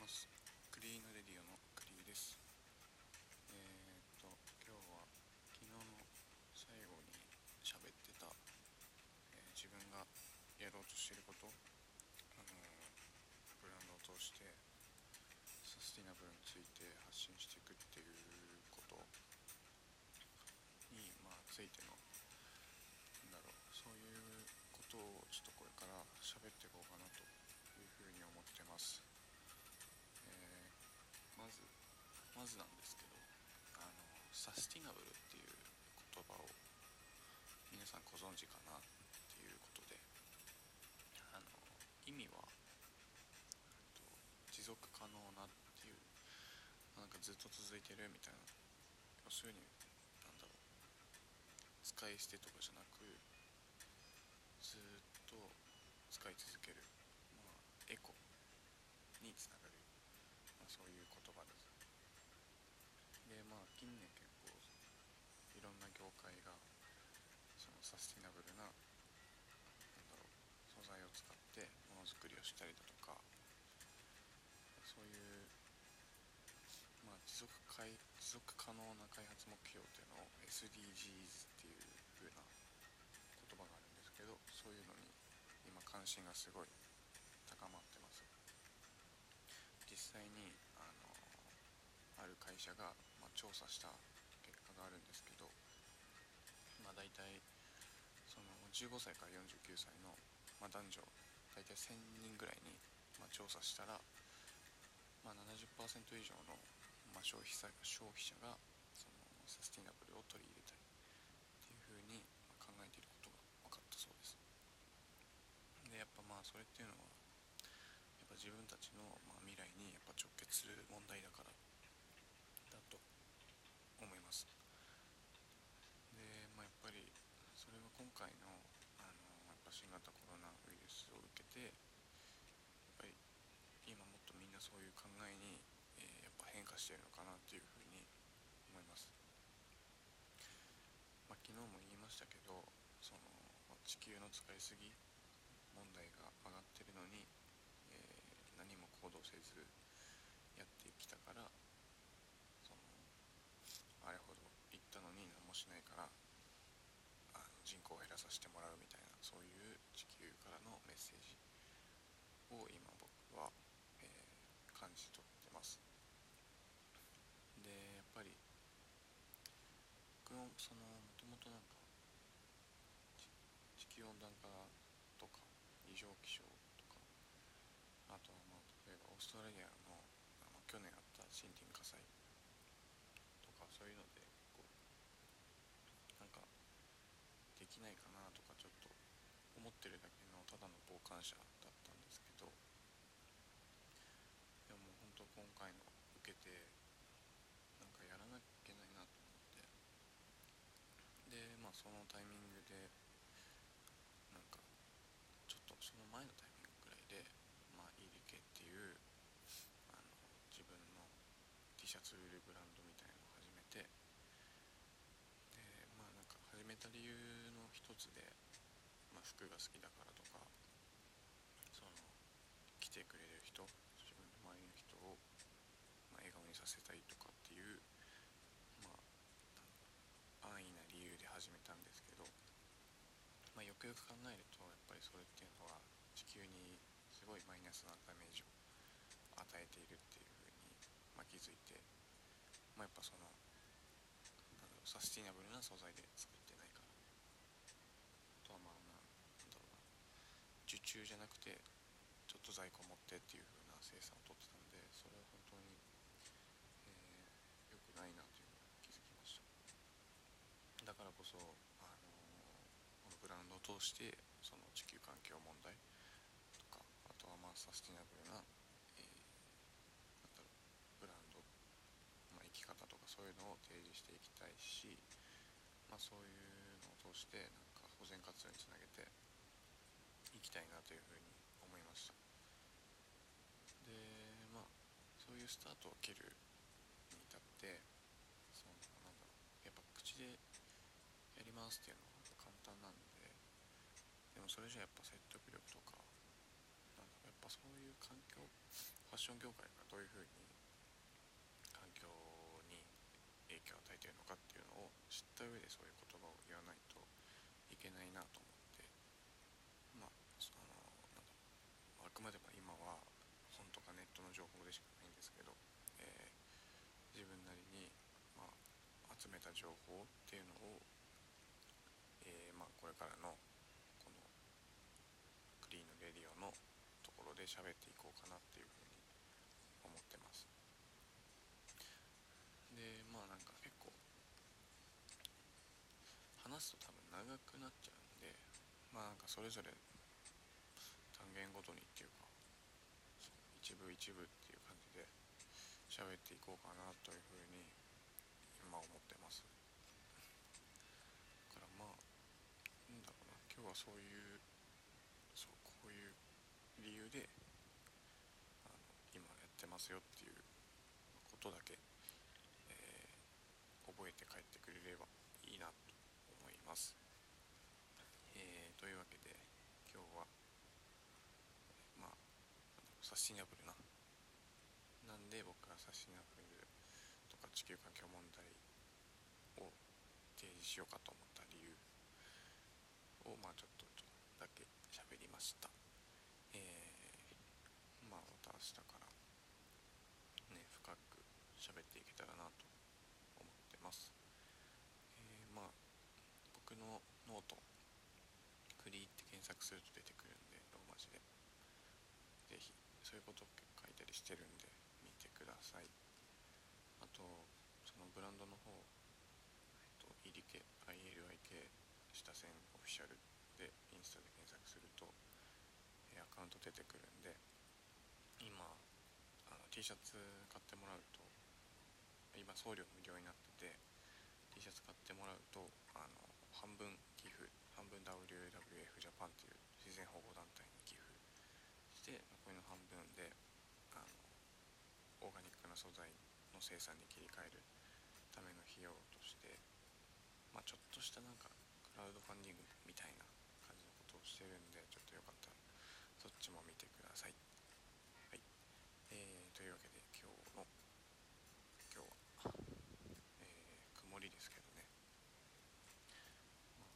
ます。クリーンレディオのクリーです。えー、っと今日は昨日の最後に喋ってた、えー、自分がやろうとしてることあのブランドを通してサスティナブルについて発信していくっていうことにまあついてのなんだろうそういうことをちょっとこれから喋っていこうかなとさんご存知かなっていうことで。あの意味は持続可能なっていうなんかずっと続いてるみたいな要するになんだろう使い捨てとかじゃなくずっと使い続ける、まあ、エコにつながるそういう言葉です。でまあ近年結構いろんな業界がサスティナブルななんだろう素材を使ってものづくりをしたりだとかそういうまあ持続持続可能な開発目標っていうのを SDGs っていう風な言葉があるんですけどそういうのに今関心がすごい高まってます。実際にあのある会社が、まあ、調査した結果があるんですけど、まあ、大体15歳から49歳の、まあ、男女大体1000人ぐらいに、まあ、調査したら、まあ、70%以上の、まあ、消費者消費者がそのサスティナブルを取り入れたいっていうふうに考えていることが分かったそうです。でやっぱまあそれっていうのはやっぱ自分たちの、まあ、未来にやっぱ直結する問題だからだと思います。で、まあ、やっぱりそれは今回の新型コロナウイルスを受けてやっぱり今もっとみんなそういう考えに、えー、やっぱ変化してるのかなっていうふうに思います、まあ、昨日も言いましたけどその地球の使いすぎ問題がってるのに何も行動せずやってきたからそのあれほど言ったのに何もしないからあの人口を減らさせてもらうみたいなそういう地球からのメッセージを今僕は、えー、感じ取ってます。でやっぱり僕のそのもともとなんか地球温暖化とか異常気象とかあとはまあ例えばオーストラリアのあの去年あった森林火災とかそういうのでこうなんかできないかなとかちょっと思ってるだけのただの傍観者だったんですけどでも本当今回の受けてなんかやらなきゃいけないなと思ってでまあそのタイミングでなんかちょっとその前のタイミングぐらいでまあ、イリケっていうあの自分の T シャツ売るブランドみたいのを始めてでまあなんか始めた理由の一つで、まあ、服が好きだからとかその来てくれる人自分の周りの人を、まあ、笑顔にさせたいとかっていうまあ安易な理由で始めたんですけど、まあ、よくよく考えるとやっぱりそれっていうのは地球にすごいマイナスなダメージを与えているっていう、気づいて、まあ、やっぱそのなんだろうサスティナブルな素材で作ってないからあとはまあなんだろうな受注じゃなくてちょっと在庫持ってっていう風な生産をとってたんでそれは本当に、えー、良くないなというのに気づきました。だからこそ、あのー、このブランドを通してその地球環境問題とかあとはまあサスティナブルな,、えー、なんだろうブランド、まあ、生き方とかそういうのを提示していきたいし、まあ、そういうのを通してなんか保全活動につなげていきたいなというふうに思いました。でまあそういうスタートを切るに至ってそのなんだろうやっぱ口でやりますっていうのは簡単なんででもそれじゃやっぱ説得力とかなんかやっぱそういう環境ファッッション業界がどういうふうに環境に影響を与えているのかっていうのを知った上でそういう言葉を言わないといけないなと思って。まあそのなんあくまでも今は本とかネットの情報でしかないんですけど、えー、自分なりに、まあ、集めた情報っていうのを、えー、まあ、これからのこのクリーンのレディオのところで喋っていこうかなっていうふうに思ってます。でまあなんか結構話すと多分長くなっちゃうんでまあなんかそれぞれ単元ごとにっていうか一部一部っていう感じで喋っていこうかなというふうに今思ってます。だからまあなんだろうな今日はそういうそうこういう理由であの今やってますよっていうことだけ、えー、覚えて帰ってくれればます、えー、というわけで今日はまあサスティナブルな。なんで僕がサスティナブルとか地球環境問題を提示しようかと思った理由をまあちょっとだけ喋りました。えー、まあまた明日からね深く喋っていけたらなと思ってますえー、まあ僕のノートクリーって検索すると出てくるんでローマ字で。ぜひそういうことを書いたりしてるんで見てください。あとそのブランドの方、えっと、EDK ILIK 下線オフィシャルでインスタで検索するとアカウント出てくるんで今あの T シャツ買ってもらうと今送料無料になってて T シャツ買ってもらうとあの半分寄付半分 WWF ジャパンっていう自然保護団体に寄付して残りの半分であのオーガニックな素材の生産に切り替えるための費用として、まあ、ちょっとしたなんかクラウドファンディングみたいな感じのことをしてるんでちょっとよかったらそっちも見てください。はい、えー、というわけで今日の今日は、えー、曇りですけどね、まあ、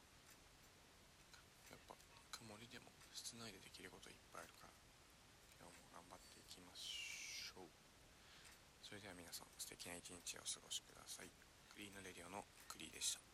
やっぱ曇りでも室内でできることいっぱいあるからきましょうそれでは皆さん素敵な一日をお過ごしください。クリーンレディオのクリーでした。